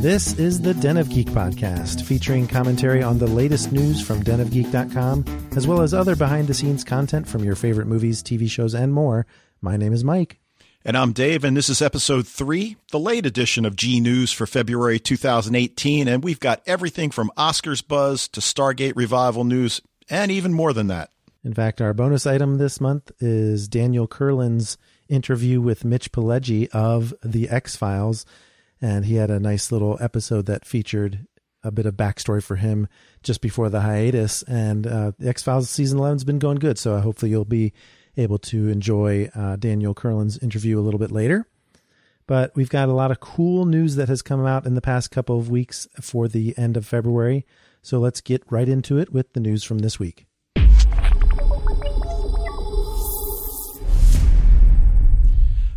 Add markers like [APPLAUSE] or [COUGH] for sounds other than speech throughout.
This is the Den of Geek podcast, featuring commentary on the latest news from denofgeek.com, as well as other behind the scenes content from your favorite movies, TV shows, and more. My name is Mike. And I'm Dave, and this is episode three, the late edition of G News for February 2018. And we've got everything from Oscars buzz to Stargate revival news, and even more than that. In fact, our bonus item this month is Daniel Kurland's interview with Mitch Pileggi of The X Files and he had a nice little episode that featured a bit of backstory for him just before the hiatus. And uh, the X Files season 11 has been going good, so hopefully you'll be able to enjoy uh, Daniel Kurland's interview a little bit later. But we've got a lot of cool news that has come out in the past couple of weeks for the end of February. So let's get right into it with the news from this week.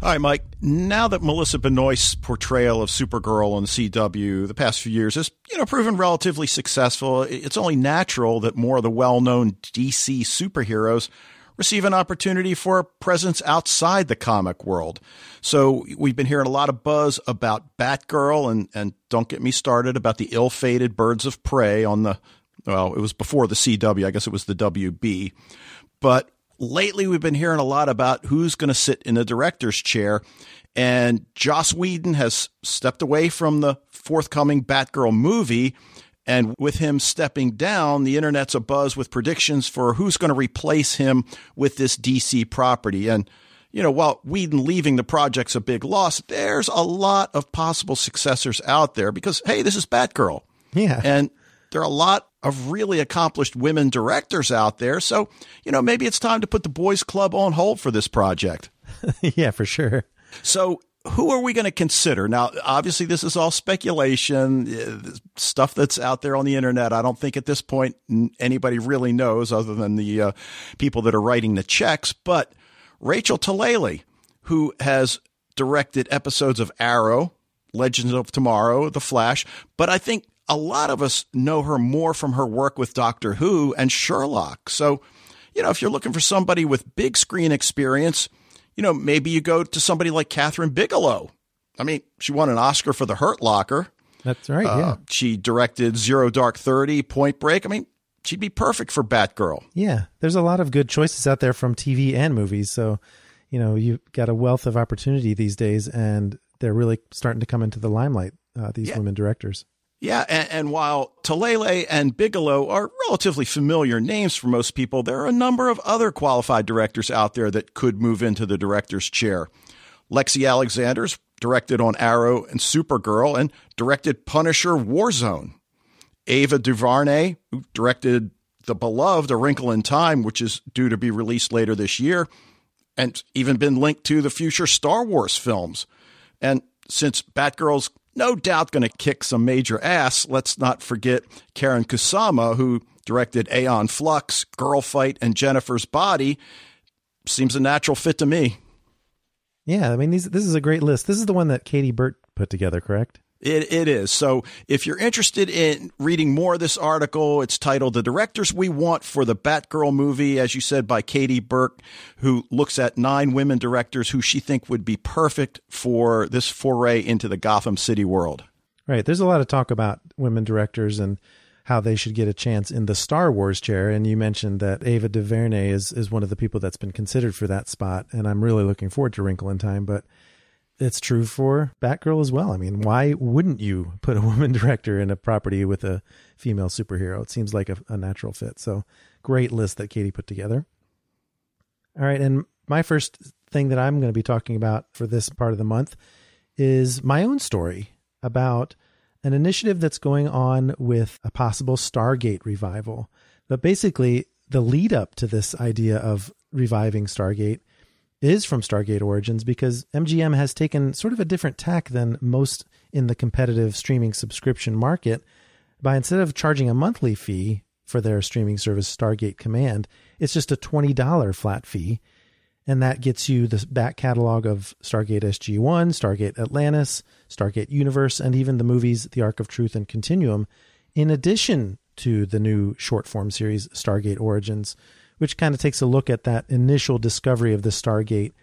Hi, Mike. Now that Melissa Benoist's portrayal of Supergirl on CW the past few years has, you know, proven relatively successful, it's only natural that more of the well-known DC superheroes receive an opportunity for a presence outside the comic world. So we've been hearing a lot of buzz about Batgirl and, and don't get me started about the ill-fated Birds of Prey on the, well, it was before the CW. I guess it was the WB. But lately we've been hearing a lot about who's going to sit in the director's chair. And Joss Whedon has stepped away from the forthcoming Batgirl movie. And with him stepping down, the internet's abuzz with predictions for who's going to replace him with this DC property. And, you know, while Whedon leaving the project's a big loss, there's a lot of possible successors out there because, hey, this is Batgirl. Yeah. And there are a lot of really accomplished women directors out there. So, you know, maybe it's time to put the boys club on hold for this project. [LAUGHS] yeah, for sure. So, who are we going to consider? Now, obviously, this is all speculation, uh, stuff that's out there on the internet. I don't think at this point anybody really knows other than the uh, people that are writing the checks. But Rachel Talalay, who has directed episodes of Arrow, Legends of Tomorrow, The Flash, but I think a lot of us know her more from her work with Doctor Who and Sherlock. So, you know, if you're looking for somebody with big screen experience, you know, maybe you go to somebody like Kathryn Bigelow. I mean, she won an Oscar for The Hurt Locker. That's right. Uh, yeah. She directed Zero Dark 30, Point Break. I mean, she'd be perfect for Batgirl. Yeah. There's a lot of good choices out there from TV and movies. So, you know, you've got a wealth of opportunity these days, and they're really starting to come into the limelight, uh, these yeah. women directors. Yeah, and, and, while Talalay and Bigelow are relatively familiar names for most people, there are a number of other qualified directors out there that could move into the director's chair. Lexi Alexander's directed on Arrow and Supergirl and directed Punisher Warzone. Ava DuVernay, who directed the beloved A Wrinkle in Time, which is due to be released later this year, and even been linked to the future Star Wars films. And since Batgirl's no doubt going to kick some major ass. Let's not forget Karyn Kusama, who directed Aeon Flux, Girl Fight, and Jennifer's Body. Seems a natural fit to me. Yeah, I mean, these, this is a great list. This is the one that Kayti Burt put together, correct? It, it is. So if you're interested in reading more of this article, it's titled The Directors We Want for the Batgirl Movie, as you said, by Kayti Burt, who looks at nine women directors who she think would be perfect for this foray into the Gotham City world. Right. There's a lot of talk about women directors and how they should get a chance in the Star Wars chair. And you mentioned that Ava DuVernay is, is one of the people that's been considered for that spot. And I'm really looking forward to Wrinkle in Time. But it's true for Batgirl as well. I mean, why wouldn't you put a [LAUGHS] woman director in a property with a female superhero? It seems like a, a natural fit. So, great list that Kayti put together. All right, and my first thing that I'm going to be talking about for this part of the month is my own story about an initiative that's going on with a possible Stargate revival. But basically, the lead up to this idea of reviving Stargate is from Stargate Origins because MGM has taken sort of a different tack than most in the competitive streaming subscription market by instead of charging a monthly fee for their streaming service Stargate Command, it's just a $20 flat fee. And that gets you the back catalog of Stargate SG1, Stargate Atlantis, Stargate Universe, and even the movies The Ark of Truth and Continuum, in addition to the new short form series Stargate Origins, which kind of takes a look at that initial discovery of the Stargate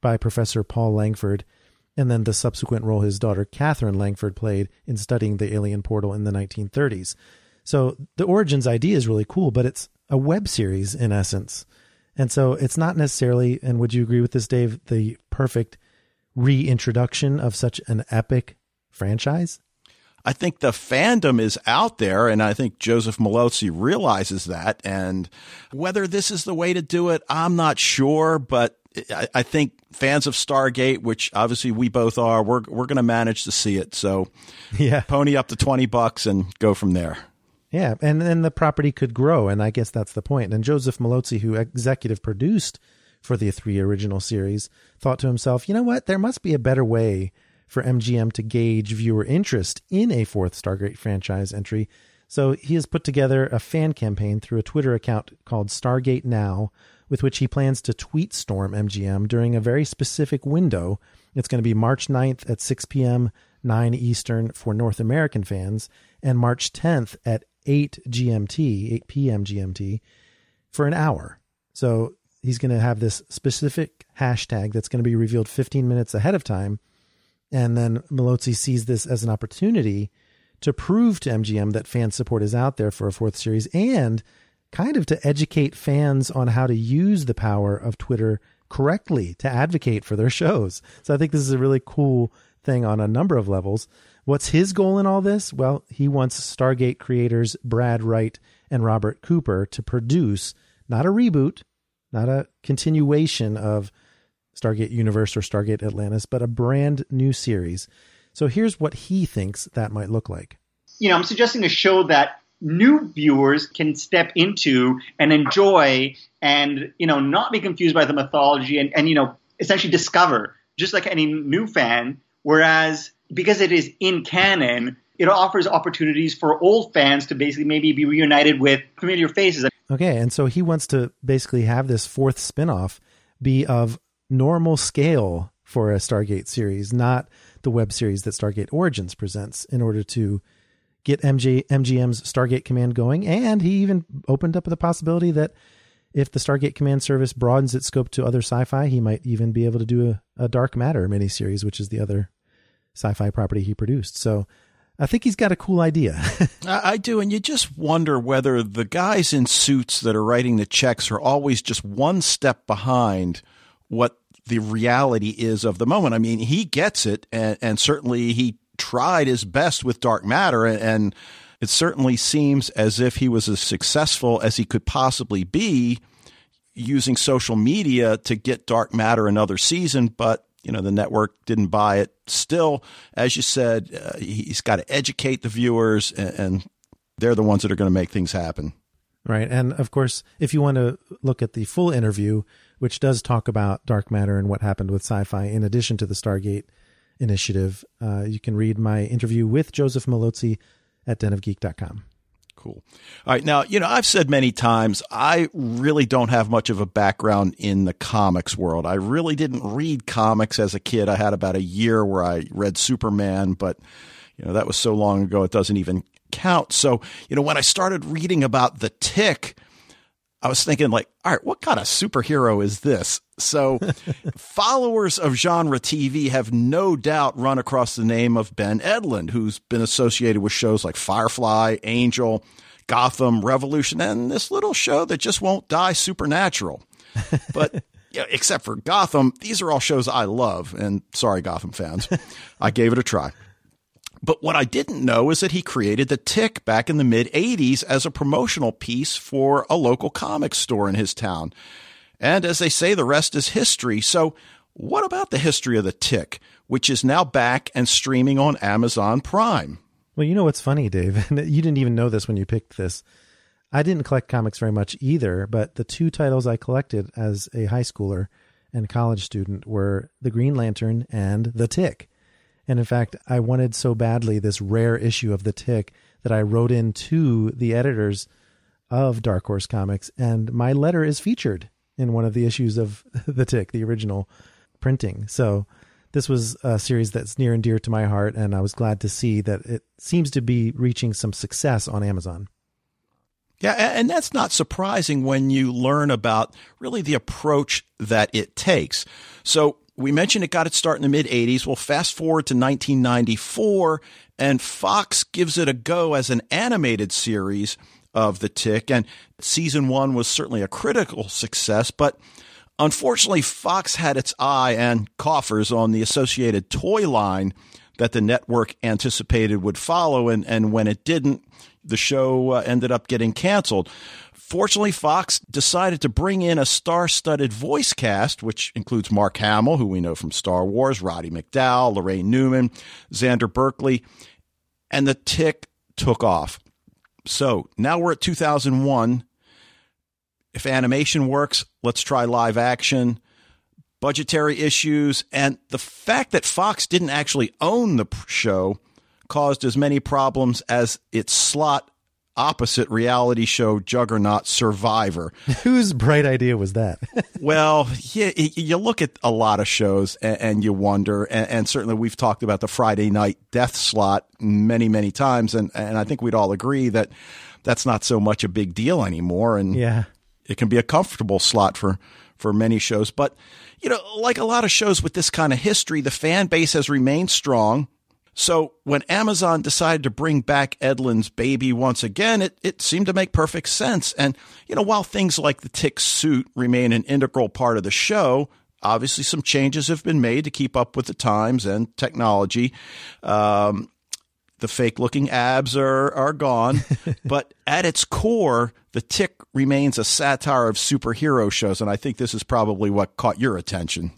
by Professor Paul Langford, and then the subsequent role his daughter Catherine Langford played in studying the alien portal in the 1930s. So the Origins idea is really cool, but it's a web series in essence. And so it's not necessarily, and would you agree with this, Dave, the perfect reintroduction of such an epic franchise? I think the fandom is out there, and I think Joseph Mallozzi realizes that. And whether this is the way to do it, I'm not sure, but I, I think fans of Stargate, which obviously we both are, we're we're going to manage to see it. So, [LAUGHS] yeah, pony up to twenty bucks and go from there. Yeah, and then the property could grow, and I guess that's the point. And Joseph Mallozzi, who executive produced for the three original series, thought to himself, you know what? There must be a better way for MGM to gauge viewer interest in a fourth Stargate franchise entry. So he has put together a fan campaign through a Twitter account called Stargate Now, with which he plans to tweet storm MGM during a very specific window. It's going to be March 9th at 6 p.m., 9 Eastern for North American fans, and March 10th at 8 GMT, 8 p.m. GMT, for an hour. So he's going to have this specific hashtag that's going to be revealed 15 minutes ahead of time and then Mallozzi sees this as an opportunity to prove to MGM that fan support is out there for a fourth series and kind of to educate fans on how to use the power of Twitter correctly to advocate for their shows. So I think this is a really cool thing on a number of levels. What's his goal in all this? Well, he wants Stargate creators Brad Wright and Robert Cooper to produce not a reboot, not a continuation of Stargate Universe or Stargate Atlantis, but a brand new series. So here's what he thinks that might look like. You know, I'm suggesting a show that new viewers can step into and enjoy and, you know, not be confused by the mythology and, and you know, essentially discover, just like any new fan. Whereas because it is in canon, it offers opportunities for old fans to basically maybe be reunited with familiar faces. Okay, and so he wants to basically have this fourth spinoff be of normal scale for a Stargate series, not the web series that Stargate Origins presents, in order to get MG, MGM's Stargate Command going. And he even opened up the possibility that if the Stargate Command service broadens its scope to other sci fi, he might even be able to do a, a Dark Matter miniseries, which is the other sci fi property he produced. So I think he's got a cool idea. [LAUGHS] I do. And you just wonder whether the guys in suits that are writing the checks are always just one step behind what the reality is of the moment. I mean, he gets it, and, and certainly he tried his best with dark matter, and, it certainly seems as if he was as successful as he could possibly be using social media to get dark matter another season, but you know the network didn't buy it. Still, as you said, uh, he's got to educate the viewers, and, and they're the ones that are going to make things happen. Right, and of course, if you want to look at the full interview, which does talk about dark matter and what happened with sci-fi in addition to the Stargate initiative. Uh, you can read my interview with Joseph Mallozzi at denofgeek.com. Cool. All right. Now, you know, I've said many times, I really don't have much of a background in the comics world. I really didn't read comics as a kid. I had about a year where I read Superman, but, you know, that was so long ago, it doesn't even count. So, you know, when I started reading about the tick, I was thinking like, all right, what kind of superhero is this? So [LAUGHS] followers of genre TV have no doubt run across the name of Ben Edlund, who's been associated with shows like Firefly, Angel, Gotham, Revolution, and this little show that just won't die, Supernatural. But [LAUGHS] yeah, except for Gotham, these are all shows I love. And sorry, Gotham fans, I gave it a try. But what I didn't know is that he created the Tick back in the mid 80s as a promotional piece for a local comic store in his town. And as they say, the rest is history. So, what about the history of the Tick, which is now back and streaming on Amazon Prime? Well, you know what's funny, Dave? [LAUGHS] you didn't even know this when you picked this. I didn't collect comics very much either, but the two titles I collected as a high schooler and college student were The Green Lantern and The Tick. And in fact, I wanted so badly this rare issue of The Tick that I wrote in to the editors of Dark Horse Comics, and my letter is featured in one of the issues of [LAUGHS] The Tick, the original printing. So this was a series that's near and dear to my heart, and I was glad to see that it seems to be reaching some success on Amazon. Yeah, and that's not surprising when you learn about really the approach that it takes. So we mentioned it got its start in the mid 80s. Well, fast forward to 1994, and Fox gives it a go as an animated series of The Tick. And season one was certainly a critical success, but unfortunately, Fox had its eye and coffers on the associated toy line that the network anticipated would follow. And, and when it didn't, the show uh, ended up getting canceled. Fortunately, Fox decided to bring in a star studded voice cast, which includes Mark Hamill, who we know from Star Wars, Roddy McDowall, Laraine Newman, Xander Berkeley, and the tick took off. So now we're at 2001. If animation works, let's try live action. Budgetary issues and the fact that Fox didn't actually own the show caused as many problems as its slot opposite reality show juggernaut Survivor. [LAUGHS] Whose bright idea was that? [LAUGHS] well, yeah, you look at a lot of shows and, and you wonder, and, and, certainly we've talked about the Friday night death slot many, many times, and, and I think we'd all agree that that's not so much a big deal anymore, and yeah. it can be a comfortable slot for for many shows. But you know, like a lot of shows with this kind of history, the fan base has remained strong. So when Amazon decided to bring back Edlund's baby once again, it, it seemed to make perfect sense. And, you know, while things like the tick suit remain an integral part of the show, obviously some changes have been made to keep up with the times and technology. Um, the fake looking abs are, are gone, [LAUGHS] but at its core, the tick remains a satire of superhero shows. And I think this is probably what caught your attention.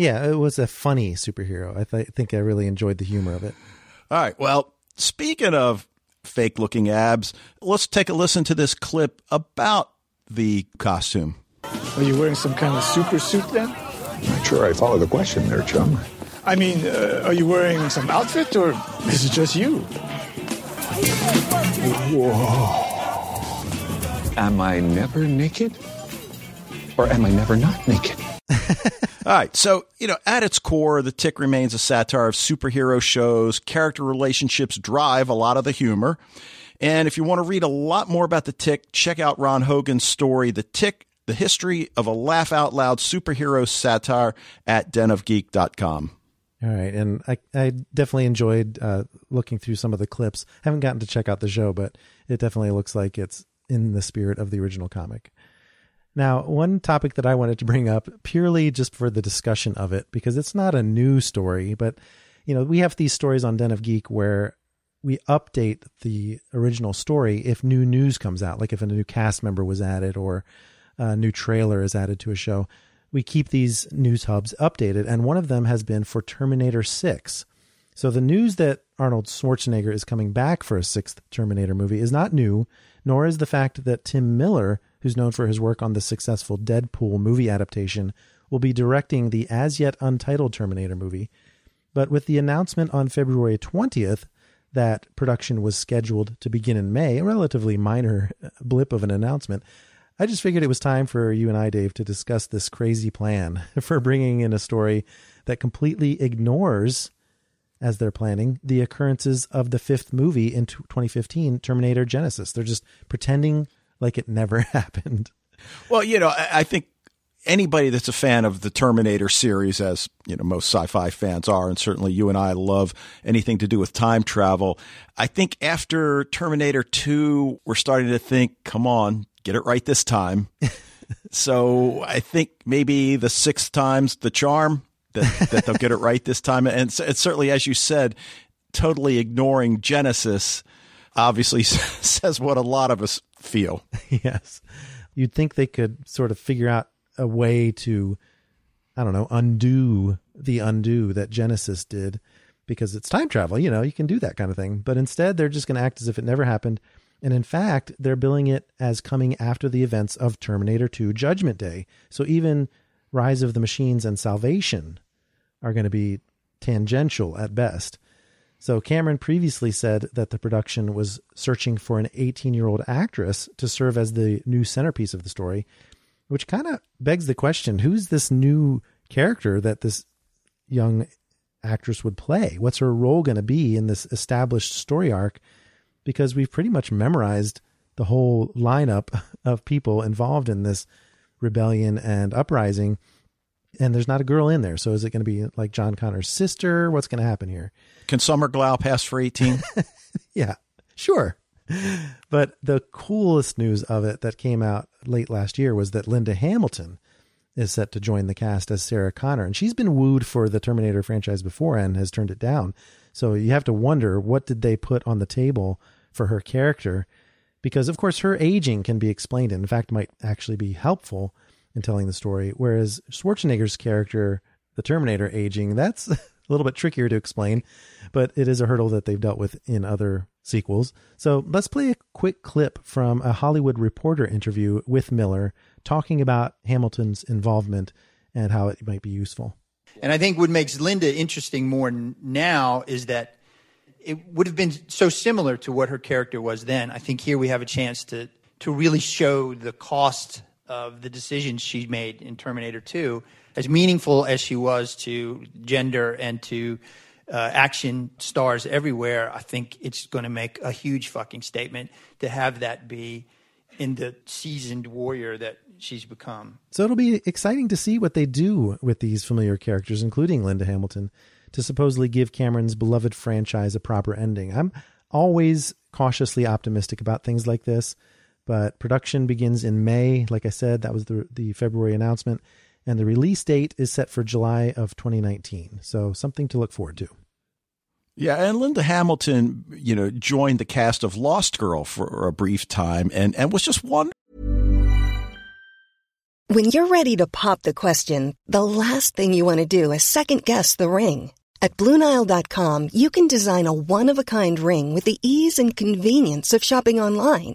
Yeah, it was a funny superhero. I th- think I really enjoyed the humor of it. All right. Well, speaking of fake looking abs, let's take a listen to this clip about the costume. Are you wearing some kind of super suit then? Not sure I follow the question there, chum. I mean, uh, are you wearing some outfit or is it just you? Whoa. Am I never naked? Or am I never not naked? [LAUGHS] All right. So, you know, at its core, The Tick remains a satire of superhero shows. Character relationships drive a lot of the humor. And if you want to read a lot more about The Tick, check out Ron Hogan's story, The Tick, The History of a Laugh Out Loud Superhero Satire at denofgeek.com. All right. And I, I definitely enjoyed uh, looking through some of the clips. haven't gotten to check out the show, but it definitely looks like it's in the spirit of the original comic. Now, one topic that I wanted to bring up purely just for the discussion of it, because it's not a new story, but you know, we have these stories on Den of Geek where we update the original story if new news comes out, like if a new cast member was added or a new trailer is added to a show. We keep these news hubs updated, and one of them has been for Terminator 6. So the news that Arnold Schwarzenegger is coming back for a sixth Terminator movie is not new, nor is the fact that Tim Miller who's known for his work on the successful Deadpool movie adaptation, will be directing the as yet untitled Terminator movie. But with the announcement on February 20th that production was scheduled to begin in May, a relatively minor blip of an announcement, I just figured it was time for you and I, Dave, to discuss this crazy plan [LAUGHS] for bringing in a story that completely ignores, as they're planning, the occurrences of the fifth movie in 2015, Terminator Genisys. They're just pretending like it never [LAUGHS] happened. Well, you know, I think anybody that's a fan of the Terminator series, as you know, most sci-fi fans are, and certainly you and I love anything to do with time travel. I think after Terminator Two, we're starting to think, come on, get it right this time. [LAUGHS] so I think maybe the sixth time's the charm that, that they'll get it right this time. And it's, it's certainly, as you said, totally ignoring Genisys obviously [LAUGHS] says what a lot of us feel. [LAUGHS] yes. You'd think they could sort of figure out a way to, I don't know, undo the undo that Genisys did because it's time travel. You know, you can do that kind of thing. But instead, they're just going to act as if it never happened. And in fact, they're billing it as coming after the events of Terminator 2 Judgment Day. So even Rise of the Machines and Salvation are going to be tangential at best. So Cameron previously said that the production was searching for an 18 year old actress to serve as the new centerpiece of the story, which kind of begs the question who's this new character that this young actress would play? What's her role going to be in this established story arc? Because we've pretty much memorized the whole lineup [LAUGHS] of people involved in this rebellion and uprising. And there's not a girl in there. So is it going to be like John Connor's sister? What's going to happen here? Can Summer Glau pass for 18? [LAUGHS] yeah, sure. But the coolest news of it that came out late last year was that Linda Hamilton is set to join the cast as Sarah Connor. And she's been wooed for the Terminator franchise before and has turned it down. So you have to wonder what did they put on the table for her character? Because of course her aging can be explained and in fact might actually be helpful in telling the story. Whereas Schwarzenegger's character, the Terminator aging, that's [LAUGHS] a little bit trickier to explain, but it is a hurdle that they've dealt with in other sequels. So let's play a quick clip from a Hollywood Reporter interview with Miller talking about Hamilton's involvement and how it might be useful. And I think what makes Linda interesting more now is that it would have been so similar to what her character was then. I think here we have a chance to to really show the cost of the decisions she made in Terminator 2, as meaningful as she was to gender and to uh, action stars everywhere. I think it's going to make a huge fucking statement to have that be in the seasoned warrior that she's become. So it'll be exciting to see what they do with these familiar characters, including Linda Hamilton, to supposedly give Cameron's beloved franchise a proper ending. I'm always cautiously optimistic about things like this, but production begins in May. Like I said, that was the the February announcement, and the release date is set for July of 2019. So something to look forward to. Yeah, and Linda Hamilton, you know, joined the cast of Lost Girl for a brief time and, and was just one. When you're ready to pop the question, the last thing you want to do is second guess the ring. At Bluenile.com, you can design a one of a kind ring with the ease and convenience of shopping online.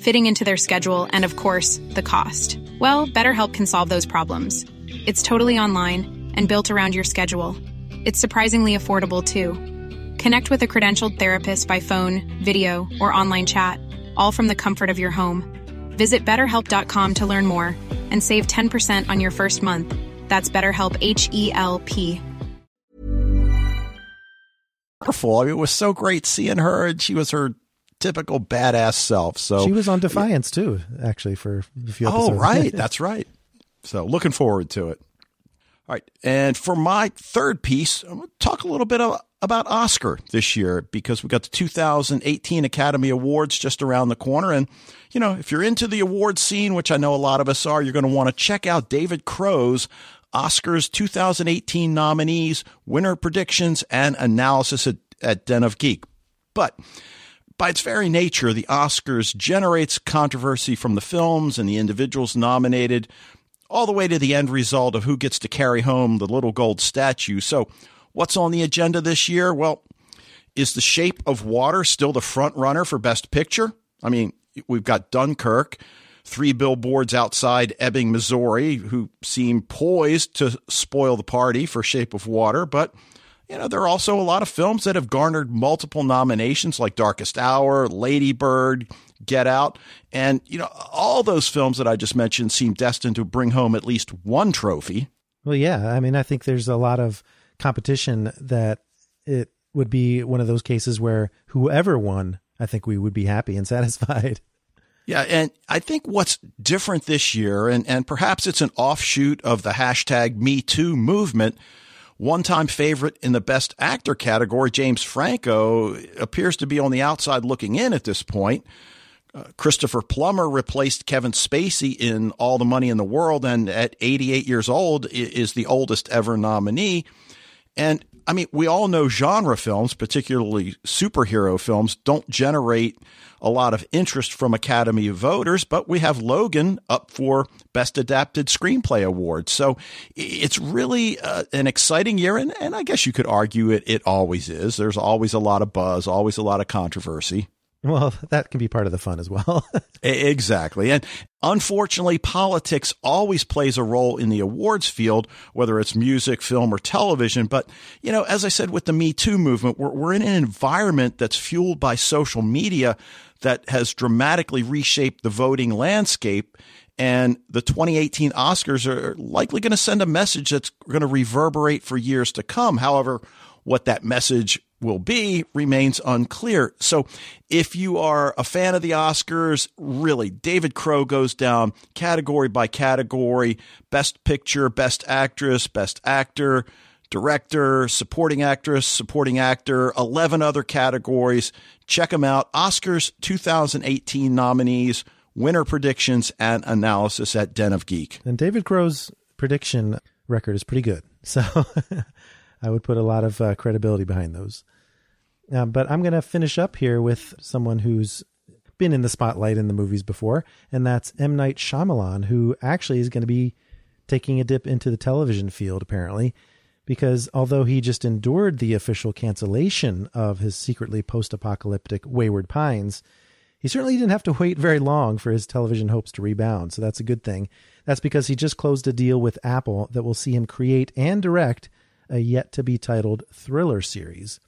fitting into their schedule, and of course, the cost. Well, BetterHelp can solve those problems. It's totally online and built around your schedule. It's surprisingly affordable too. Connect with a credentialed therapist by phone, video, or online chat, all from the comfort of your home. Visit betterhelp.com to learn more and save 10% on your first month. That's BetterHelp H E L P. Wonderful. I mean, it was so great seeing her, and she was her typical badass self. So She was on Defiance too, actually, for a few oh, episodes. Oh, [LAUGHS] right. That's right. So looking forward to it. All right. And for my third piece, I'm going to talk a little bit about Oscar this year because we got the 2018 Academy Awards just around the corner. And, you know, if you're into the award scene, which I know a lot of us are, you're going to want to check out David Crow's Oscars 2018 nominees, winner predictions, and analysis at, at Den of Geek. But by its very nature, the Oscars generates controversy from the films and the individuals nominated all the way to the end result of who gets to carry home the little gold statue. So, what's on the agenda this year? Well, is The Shape of Water still the front runner for Best Picture? I mean, we've got Dunkirk, three billboards outside Ebbing, Missouri, who seem poised to spoil the party for Shape of Water, but you know, there are also a lot of films that have garnered multiple nominations like Darkest Hour, Lady Bird, Get Out. And, you know, all those films that I just mentioned seem destined to bring home at least one trophy. Well, yeah. I mean, I think there's a lot of competition that it would be one of those cases where whoever won, I think we would be happy and [LAUGHS] satisfied. Yeah, and I think what's different this year, and, and perhaps it's an offshoot of the hashtag Me Too movement, one time favorite in the Best Actor category, James Franco, appears to be on the outside looking in at this point. Uh, Christopher Plummer replaced Kevin Spacey in All the Money in the World, and at 88 years old is the oldest ever nominee. And I mean, we all know genre films, particularly superhero films, don't generate a lot of interest from Academy voters, but we have Logan up for Best Adapted Screenplay Award. So it's really uh, an exciting year, and, and I guess you could argue it, it always is. There's always a lot of buzz, always a lot of controversy. Well, that can be part of the fun as well. [LAUGHS] exactly. And unfortunately, politics always plays a role in the awards field, whether it's music, film, or television. But, you know, as I said with the Me Too movement, we're, we're in an environment that's fueled by social media that has dramatically reshaped the voting landscape. And the 2018 Oscars are likely going to send a message that's going to reverberate for years to come. However, what that message will be remains unclear. So if you are a fan of the Oscars, really, David Crow goes down category by category best picture, best actress, best actor, director, supporting actress, supporting actor, 11 other categories. Check them out. Oscars 2018 nominees, winner predictions, and analysis at Den of Geek. And David Crow's prediction record is pretty good. So [LAUGHS] I would put a lot of uh, credibility behind those. Uh, but I'm going to finish up here with someone who's been in the spotlight in the movies before, and that's M. Night Shyamalan, who actually is going to be taking a dip into the television field, apparently, because although he just endured the official cancellation of his secretly post apocalyptic Wayward Pines, he certainly didn't have to wait very long for his television hopes to rebound, so that's a good thing. That's because he just closed a deal with Apple that will see him create and direct a yet to be titled thriller series.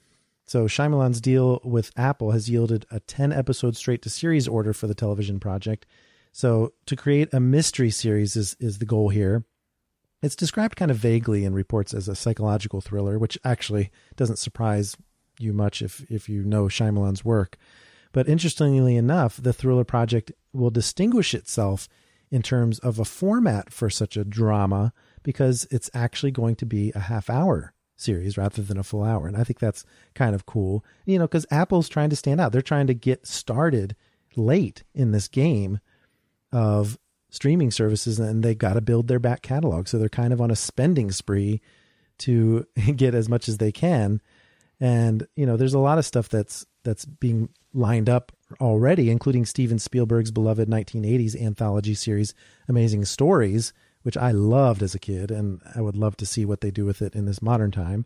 So Shyamalan's deal with Apple has yielded a 10 episode straight to series order for the television project. So to create a mystery series is is the goal here. It's described kind of vaguely in reports as a psychological thriller, which actually doesn't surprise you much if if you know Shyamalan's work. But interestingly enough, the thriller project will distinguish itself in terms of a format for such a drama because it's actually going to be a half hour series rather than a full hour. And I think that's kind of cool, you know, because Apple's trying to stand out. They're trying to get started late in this game of streaming services and they've got to build their back catalog. So they're kind of on a spending spree to [LAUGHS] get as much as they can. And, you know, there's a lot of stuff that's that's being lined up already, including Steven Spielberg's beloved 1980s anthology series Amazing Stories, which I loved as a kid, and I would love to see what they do with it in this modern time.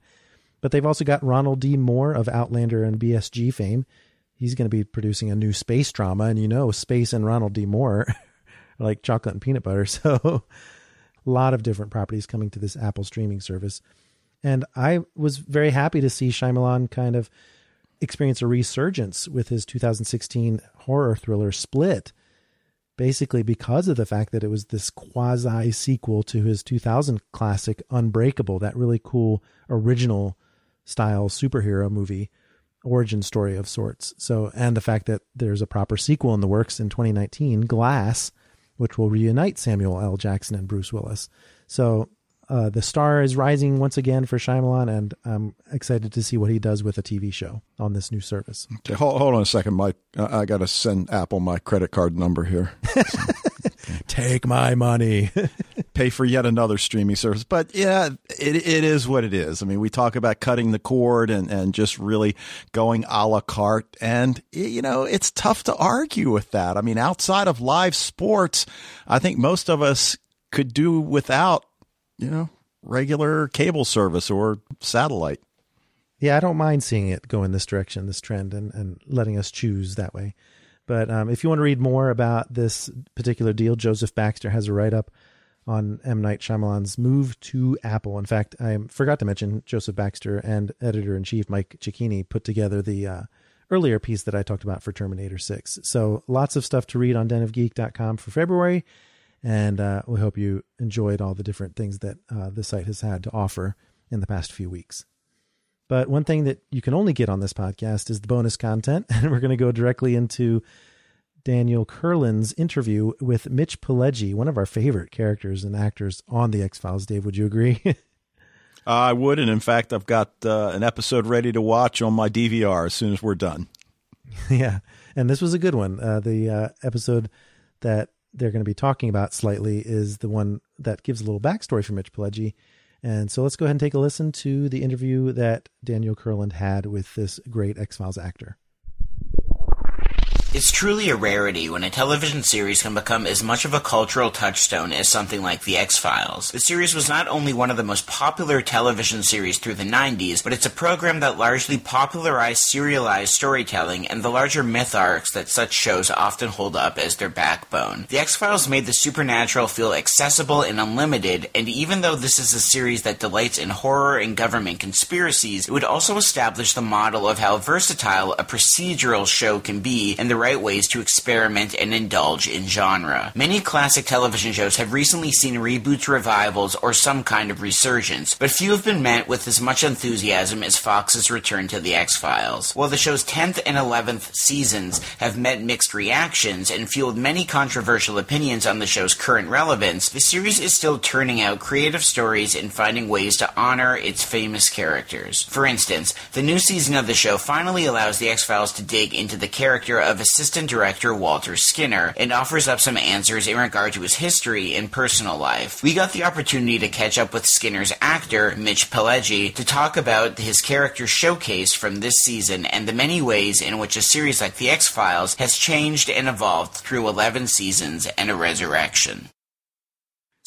But they've also got Ronald D. Moore of Outlander and BSG fame. He's going to be producing a new space drama, and you know, space and Ronald D. Moore [LAUGHS] like chocolate and peanut butter. [LAUGHS] So, a lot of different properties coming to this Apple streaming service. And I was very happy to see Shyamalan kind of experience a resurgence with his 2016 horror thriller Split basically because of the fact that it was this quasi sequel to his 2000 classic Unbreakable, that really cool original style superhero movie origin story of sorts. So, and the fact that there's a proper sequel in the works in 2019, Glass, which will reunite Samuel L. Jackson and Bruce Willis. So, uh, the star is rising once again for Shyamalan, and I'm excited to see what he does with a TV show on this new service. Okay, hold, hold on a second, Mike. I, I got to send Apple my credit card number here. [LAUGHS] [LAUGHS] Take my money. [LAUGHS] Pay for yet another streaming service. But yeah, it, it is what it is. I mean, we talk about cutting the cord and, and just really going a la carte. And, you know, it's tough to argue with that. I mean, outside of live sports, I think most of us could do without you know, regular cable service or satellite. Yeah, I don't mind seeing it go in this direction, this trend, and, and letting us choose that way. But um, if you want to read more about this particular deal, Joseph Baxter has a write up on M. Night Shyamalan's move to Apple. In fact, I forgot to mention Joseph Baxter and editor in chief Mike Cecchini put together the uh, earlier piece that I talked about for Terminator 6. So lots of stuff to read on denofgeek.com for February. And uh, we hope you enjoyed all the different things that uh, the site has had to offer in the past few weeks. But one thing that you can only get on this podcast is the bonus content. [LAUGHS] And we're going to go directly into Daniel Kurland's interview with Mitch Pileggi, one of our favorite characters and actors on The X Files. Dave, would you agree? [LAUGHS] I would. And in fact, I've got uh, an episode ready to watch on my DVR as soon as we're done. [LAUGHS] yeah, and this was a good one. Uh, the uh, episode that they're going to be talking about slightly is the one that gives a little backstory for Mitch Pileggi. And so let's go ahead and take a listen to the interview that Daniel Kurland had with this great X Files actor. It's truly a rarity when a television series can become as much of a cultural touchstone as something like The X Files. The series was not only one of the most popular television series through the 90s, but it's a program that largely popularized serialized storytelling and the larger myth arcs that such shows often hold up as their backbone. The X Files made the supernatural feel accessible and unlimited, and even though this is a series that delights in horror and government conspiracies, it would also establish the model of how versatile a procedural show can be and the right ways to experiment and indulge in genre. Many classic television shows have recently seen reboots, revivals, or some kind of resurgence, but few have been met with as much enthusiasm as Fox's return to The X Files. While the show's 10th and 11th seasons have met mixed reactions and fueled many controversial opinions on the show's current relevance, the series is still turning out creative stories and finding ways to honor its famous characters. For instance, the new season of the show finally allows The X Files to dig into the character of assistant director Walter Skinner and offers up some answers in regard to his history and personal life. We got the opportunity to catch up with Skinner's actor, Mitch Pileggi, to talk about his character showcase from this season and the many ways in which a series like The X Files has changed and evolved through 11 seasons and a resurrection.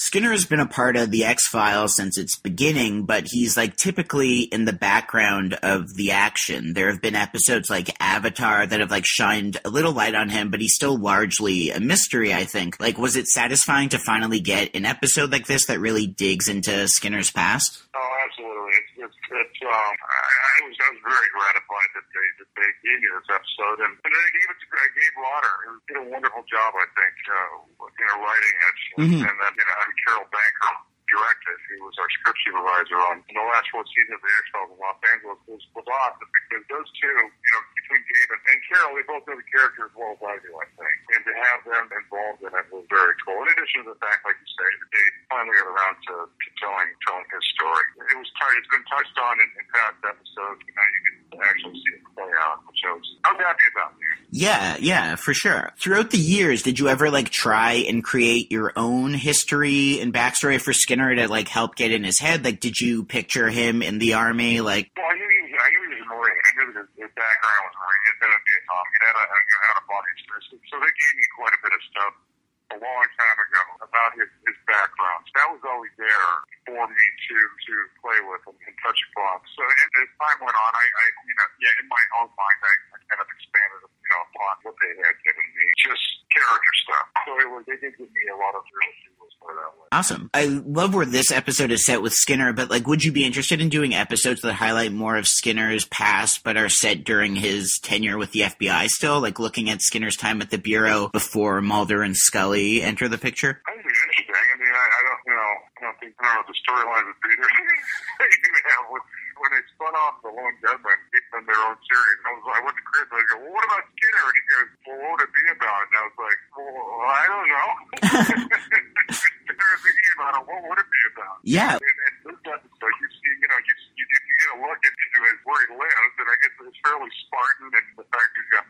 Skinner has been a part of the X Files since its beginning, but he's like typically in the background of the action. There have been episodes like Avatar that have like shined a little light on him, but he's still largely a mystery, I think. Like, was it satisfying to finally get an episode like this that really digs into Skinner's past? Oh, absolutely. It's, it's, it's um, I, I was I was very gratified that they that they gave me this episode, and, and they gave it to uh, Gabe Lauder, who did a wonderful job, I think, uh, you know, writing it, Mhm. and then you know having Carol Banker direct it, who was our script supervisor on the last four seasons of the X Files in Los Angeles, was, was because those two, you know, between Gabe and, and Carol, they both know the character as well as I do, I think, and to have them involved in it was very cool. In addition to the fact, like you say, that they finally got around to, to telling telling his story. It was t- it's been touched on in, in past episodes, and now you can actually see it play out, which I was I was happy about. Yeah, yeah, for sure. Throughout the years, did you ever like try and create your own history and backstory for Skinner to like help get in his head? Like, did you picture him in the army? Like, Well, I knew he I knew he was Marine. I knew his, his background was Marine. He'd been in Vietnam. He had a, a, had a body experience. So- they gave me quite a bit of stuff a long time ago about his, his background. That was always there for me to to play with and, and touch upon. So and as time went on, I, I you know yeah in my own mind I, I kind of expanded you know upon what they had given me, just character stuff. So it was, they did give me a lot of real tools for that way. Awesome. I love where this episode is set with Skinner, but like, would you be interested in doing episodes that highlight more of Skinner's past, but are set during his tenure with the FBI still? Like, looking at Skinner's time at the Bureau before Mulder and Scully enter the picture? I think it's interesting. I mean, I, I don't, you know, I don't think I don't know what the storyline would be. There, you know, when, when they spun off the Lone Gunman, on their own series, I was, I went to Chris. I go, well, what about Skinner? And he goes, well, what would it be about? And I was like, well, I don't know. They're thinking about it. What would it be about? Yeah. And, episode, you see, you know, you you, get a look into his where he lives, and I guess it's fairly Spartan, and the fact he's got.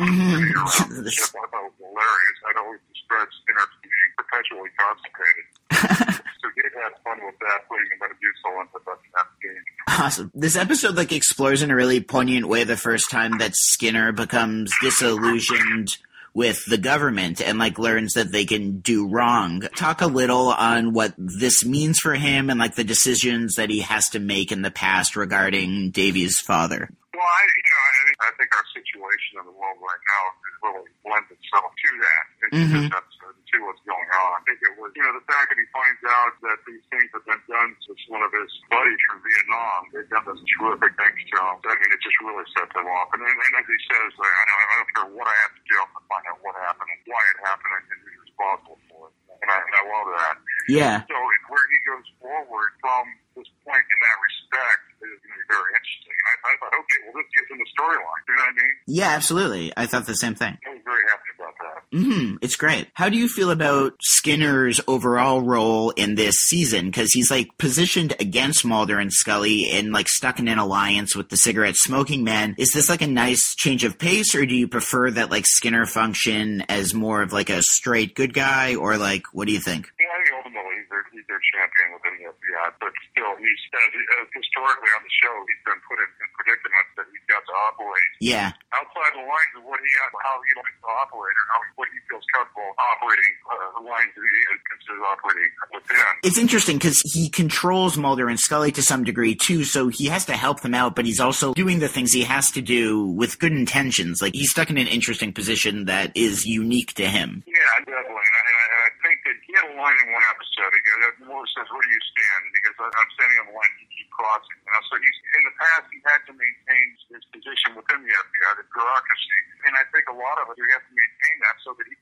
Mhm. [LAUGHS] I thought that was hilarious. I'd always Skinner as being perpetually constipated. [LAUGHS] so Gabe had fun with that, putting the Metamucil into the that game. Awesome. This episode like explores in a really poignant way the first time that Skinner becomes disillusioned with the government and like learns that they can do wrong. Talk a little on what this means for him and like the decisions that he has to make in the past regarding Davy's father. Well, I, you know, I think, I think our situation in the world right now is really lends itself to that, Mhm. this episode, to what's going on. I think it was, you know, the fact that he finds out that these things have been done to one of his buddies from Vietnam. They've done this terrific things to him. I mean, it just really sets him off. And, and as he says, I, don't, I don't care what I have to do to find out what happened and why it happened and who's responsible for it. And I, and I love that. Yeah. So where he goes forward from this point in that respect is going to be very interesting. I, I thought, okay, well, this gets in the storyline. You know what I mean? Yeah, absolutely. I thought the same thing. I was very happy about that. Mm-hmm. It's great. How do you feel about Skinner's overall role in this season? Because he's like positioned against Mulder and Scully and like stuck in an alliance with the cigarette smoking man. Is this like a nice change of pace, or do you prefer that like Skinner function as more of like a straight good guy, or like what do you think? Yeah, I think ultimately he's their, he's their champion within FBI, but still, he's uh, historically on the show, he's been put in, in predicaments that he's got to operate Yeah. outside the lines of what he has, how he likes to operate, or how what he feels comfortable operating uh, the lines that he considers operating within. It's interesting because he controls Mulder and Scully to some degree too, so he has to help them out, but he's also doing the things he has to do with good intentions. Like he's stuck in an interesting position that is unique to him. Yeah, definitely. And I, and I, and I think that he had a line in one episode. Goes, Moore says, "Where do you stand?" "I- "I'm standing on the line. You keep crossing." You know, so he's in the past he had to maintain his position within the FBI, the bureaucracy, and I think a lot of it he has to maintain that so that he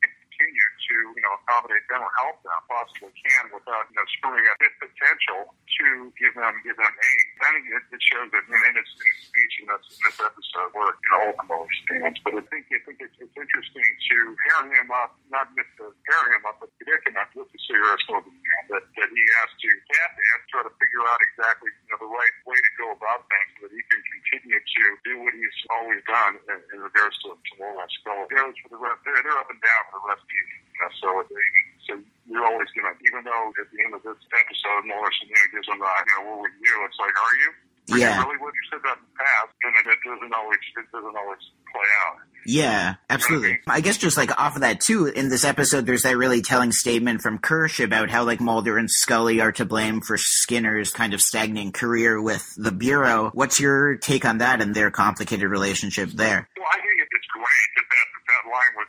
to you know accommodate them or help them possibly can without you know screwing up his potential to give them give them aid. I think it, it shows that in, his, in his speech in this, in this episode where you know ultimately stands. But I think I think it's, it's interesting to pair him up, not just to pair him up, but predicament with the cigarette smoking man that, that he has to tap in, try to figure out exactly you know the right way to go about things so that he can continue to do what he's always done in, in regards to, to Laura Scully. Goes for the rest, they're, they're up and down for the rest of the You so you're always gonna, even though at the end of this episode, Laura Scully gives him the, you know, what would you? It's like, are you? Are Yeah. You really would you said that in the past, and it, it doesn't always, it doesn't always play out. Yeah, absolutely. I guess just like off of that too, in this episode, there's that really telling statement from Kersh about how like Mulder and Scully are to blame for Skinner's kind of stagnant career with the Bureau. What's your take on that and their complicated relationship there? Well, I think it- it's great that that, that, that line was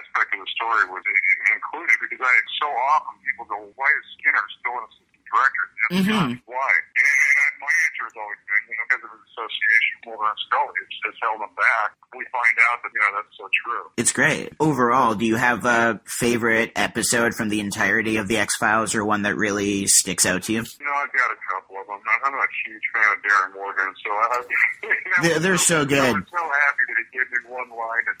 aspect of the story was i- i- included because I so often people go, why is Skinner still an assistant director? FBI? Mhm. Why? And, and I, my answer has always been, you know, because of his association with Mulder and Scully, it's, it's held him back. We find out that, you know, that's so true. It's great. Overall, do you have a favorite episode from the entirety of the X Files or one that really sticks out to you? You know, I've got a couple of them. I'm I'm not a huge fan of Darin Morgan, so I, [LAUGHS] you know, They're- they're so good. I was so happy that he gave me one line, and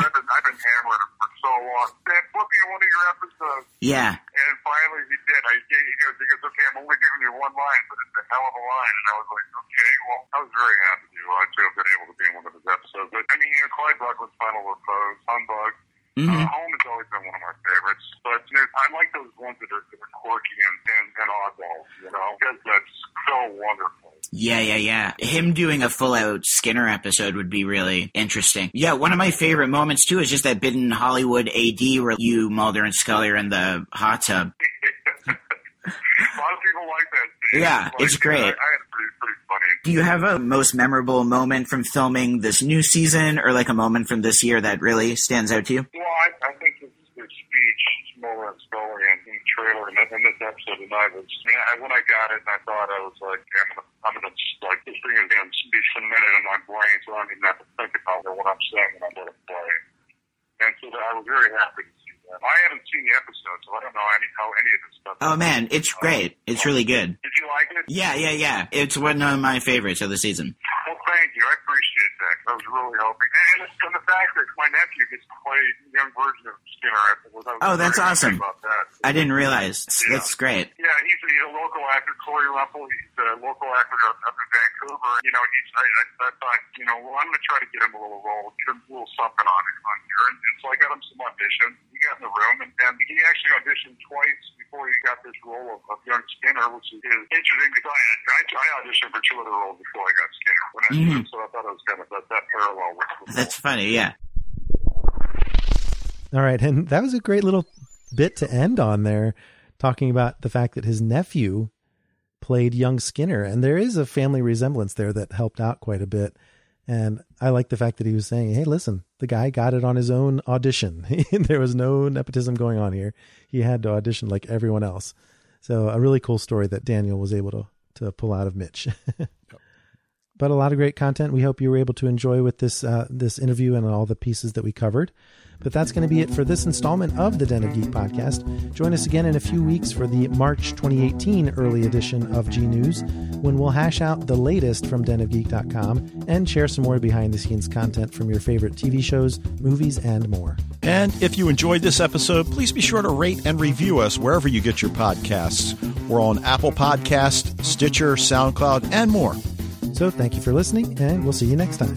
I've been, I've been hammering him for so long. Dan, put me in one of your episodes. Yeah. And finally he did. I gave, he goes, he goes, okay, I'm only giving you one line, but it's a hell of a line. And I was like, okay, well, I was very happy to, uh, to have been able to be in one of his episodes. But I mean, you know, Clyde Bruckman's Final Repose, Humbug, Mhm. uh, Home has always been one of my favorites. But you know, I like those ones that are, that are quirky and, and, and oddballs, you know, because that's so wonderful. Yeah, yeah, yeah. Him doing a full out Skinner episode would be really interesting. Yeah, one of my favorite moments too is just that bit in Hollywood AD where you, Mulder, and Scully are in the hot tub. [LAUGHS] A lot of people like that. Steve. Yeah, Like, it's great. I, I had pretty, pretty funny. Do you have a most memorable moment from filming this new season or like a moment from this year that really stands out to you? Well, I, I think his, his speech, Mulder and Scully, and in the trailer, and in this episode tonight was, I mean, I, when I got it, I thought I was like, I'm gonna, I'm gonna, like, this thing is gonna be cemented in my brain, so I don't even have to think about what I'm saying when I'm gonna play. And so I was very happy to see that. I haven't seen the episode, so I don't know any, how any of this stuff. Oh man, it's great. It's really good. Did you like it? Yeah, yeah, yeah. It's one of my favorites of the season. Well, thank you. I appreciate that. That was really helping. And, and the fact that my nephew gets to play a young version of Skinner, I was, was Oh, that's awesome. About that. I didn't realize. That's great. Yeah, he's, he's a local actor, Corey Rumpel. He's a local actor up, up in Vancouver. You know, he's, I, I, I thought, you know, well, I'm going to try to get him a little role, get him a little something on it on here. And, and so I got him some auditions. He got in the room, and, and he actually auditioned twice before he got this role of, of young Skinner, which is interesting because I, I, I auditioned for two other roles before I got Skinner. When I, Mhm. So I thought it was kind of that, that parallel with, with That's funny, yeah. All right, and that was a great little bit to end on there, talking about the fact that his nephew played young Skinner, and there is a family resemblance there that helped out quite a bit. And I like the fact that he was saying, "Hey, listen, the guy got it on his own audition. [LAUGHS] there was no nepotism going on here. He had to audition like everyone else." So a really cool story that Daniel was able to to pull out of Mitch. [LAUGHS] but a lot of great content. We hope you were able to enjoy with this uh, this interview and all the pieces that we covered. But that's going to be it for this installment of the Den of Geek podcast. Join us again in a few weeks for the March 2018 early edition of G News, when we'll hash out the latest from denofgeek.com and share some more behind the scenes content from your favorite TV shows, movies, and more. And if you enjoyed this episode, please be sure to rate and review us wherever you get your podcasts. We're on Apple Podcast, Stitcher, SoundCloud, and more. So thank you for listening, and we'll see you next time.